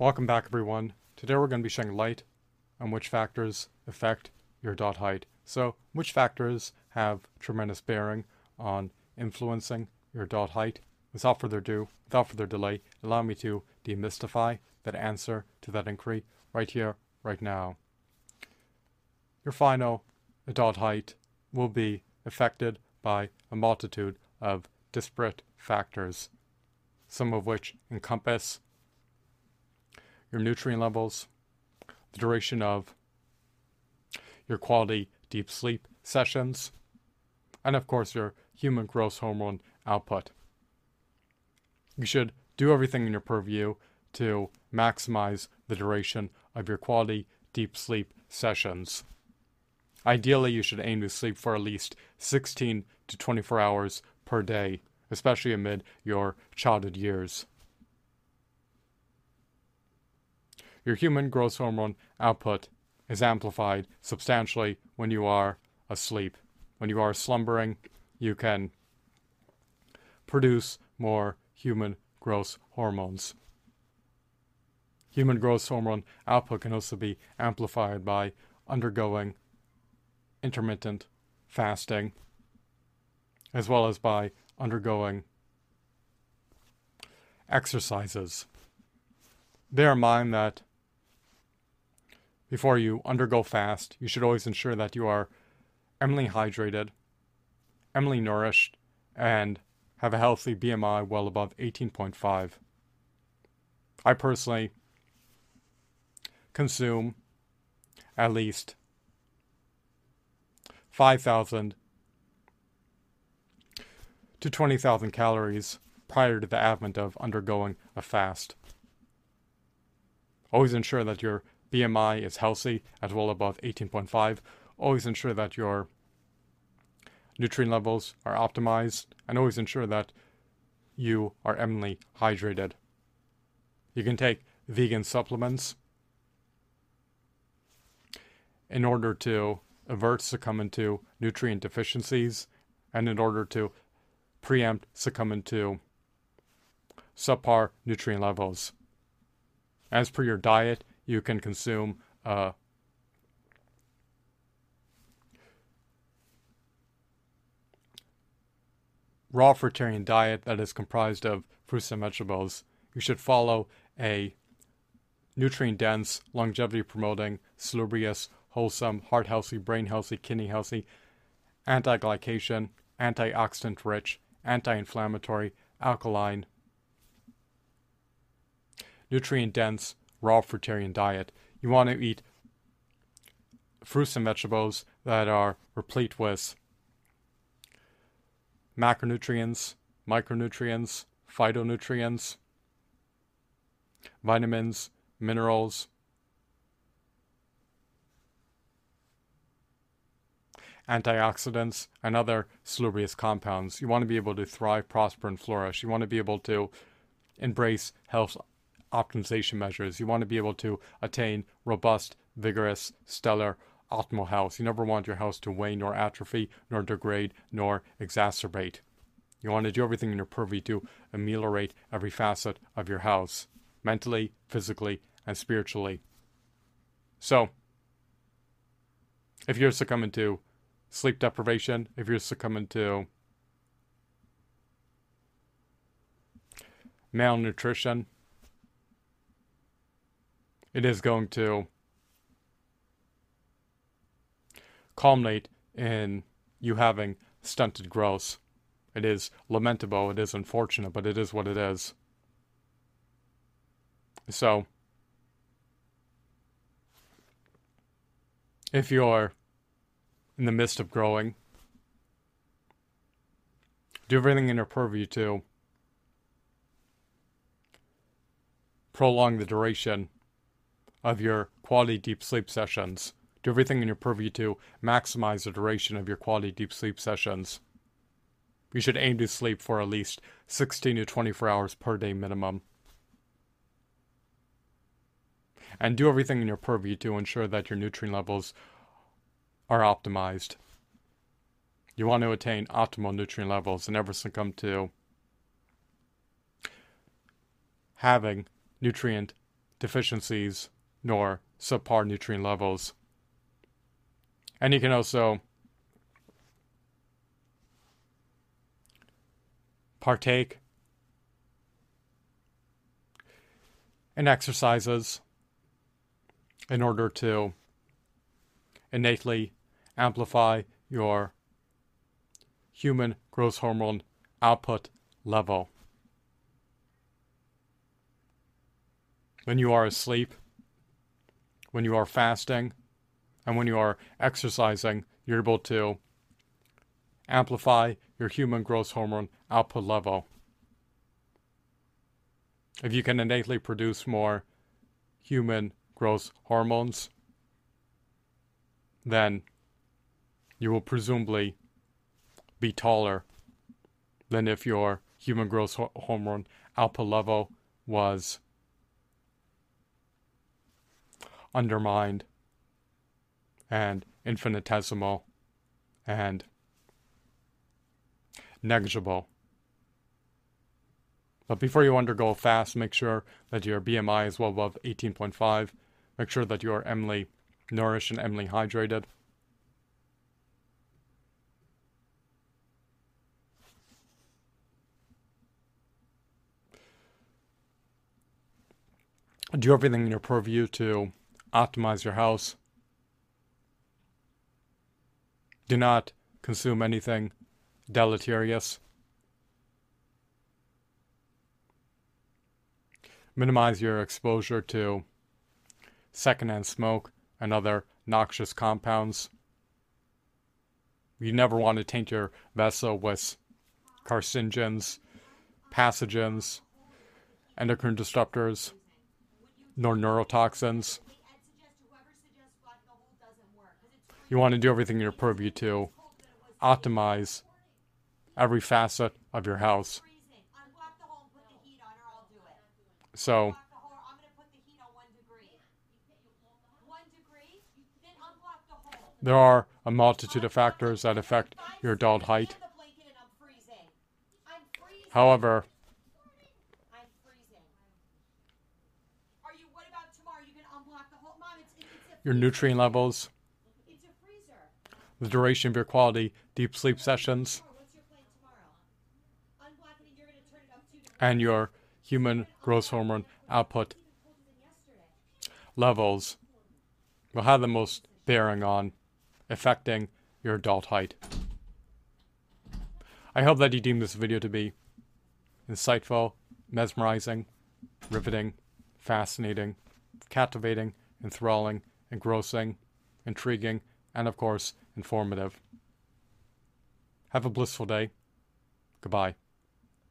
Welcome back everyone. Today we're going to be shedding light on which factors affect your adult height. So which factors have tremendous bearing on influencing your adult height? Without further ado, without further delay, allow me to demystify that answer to that inquiry right here, right now. Your final adult height will be affected by a multitude of disparate factors, some of which encompass your nutrient levels, the duration of your quality deep sleep sessions, and of course your human growth hormone output. You should do everything in your purview to maximize the duration of your quality deep sleep sessions. Ideally, you should aim to sleep for at least 16 to 24 hours per day, especially amid your childhood years. Your human growth hormone output is amplified substantially when you are asleep. When you are slumbering, you can produce more human growth hormones. Human growth hormone output can also be amplified by undergoing intermittent fasting, as well as by undergoing exercises. Bear in mind that before you undergo fast, you should always ensure that you are eminently hydrated, eminently nourished, and have a healthy BMI well above 18.5. I personally consume at least 5,000 to 20,000 calories prior to the advent of undergoing a fast. Always ensure that your BMI is healthy at well above 18.5. Always ensure that your nutrient levels are optimized and always ensure that you are eminently hydrated. You can take vegan supplements in order to avert succumbing to nutrient deficiencies and in order to preempt succumbing to subpar nutrient levels. As per your diet, you can consume uh, raw fruitarian diet that is comprised of fruits and vegetables. You should follow a nutrient dense, longevity promoting, salubrious, wholesome, heart healthy, brain healthy, kidney healthy, anti glycation, antioxidant rich, anti inflammatory, alkaline, nutrient dense, raw fruitarian diet. You want to eat fruits and vegetables that are replete with macronutrients, micronutrients, phytonutrients, vitamins, minerals, antioxidants, and other salubrious compounds. You want to be able to thrive, prosper, and flourish. You want to be able to embrace health optimization measures. You want to be able to attain robust, vigorous, stellar, optimal health. You never want your health to wane nor atrophy, nor degrade, nor exacerbate. You want to do everything in your purview to ameliorate every facet of your house, mentally, physically, and spiritually. So, if you're succumbing to sleep deprivation, if you're succumbing to malnutrition, it is going to culminate in you having stunted growth. It is lamentable, it is unfortunate, but it is what it is. So, if you're in the midst of growing, do everything in your purview to prolong the duration of your quality deep sleep sessions. Do everything in your purview to maximize the duration of your quality deep sleep sessions. You should aim to sleep for at least 16 to 24 hours per day minimum. And do everything in your purview to ensure that your nutrient levels are optimized. You want to attain optimal nutrient levels and never succumb to having nutrient deficiencies nor subpar nutrient levels. And you can also partake in exercises in order to innately amplify your human growth hormone output level. When you are asleep, when you are fasting, and when you are exercising, you're able to amplify your human growth hormone output level. If you can innately produce more human growth hormones, then you will presumably be taller than if your human growth hormone output level was undermined and infinitesimal and negligible. But before you undergo a fast, make sure that your BMI is well above 18.5. Make sure that you are emily nourished and emily hydrated. Do everything in your purview to optimize your house. Do not consume anything deleterious. Minimize your exposure to secondhand smoke and other noxious compounds. You never want to taint your vessel with carcinogens, pathogens, endocrine disruptors, nor neurotoxins. You want to do everything in your purview to optimize every facet of your house. So, there are a multitude of factors that affect your adult height. However, your nutrient levels, the duration of your quality deep sleep sessions, and your human growth hormone output levels will have the most bearing on affecting your adult height. I hope that you deem this video to be insightful, mesmerizing, riveting, fascinating, captivating, enthralling, engrossing, intriguing, and of course, informative. Have a blissful day. Goodbye.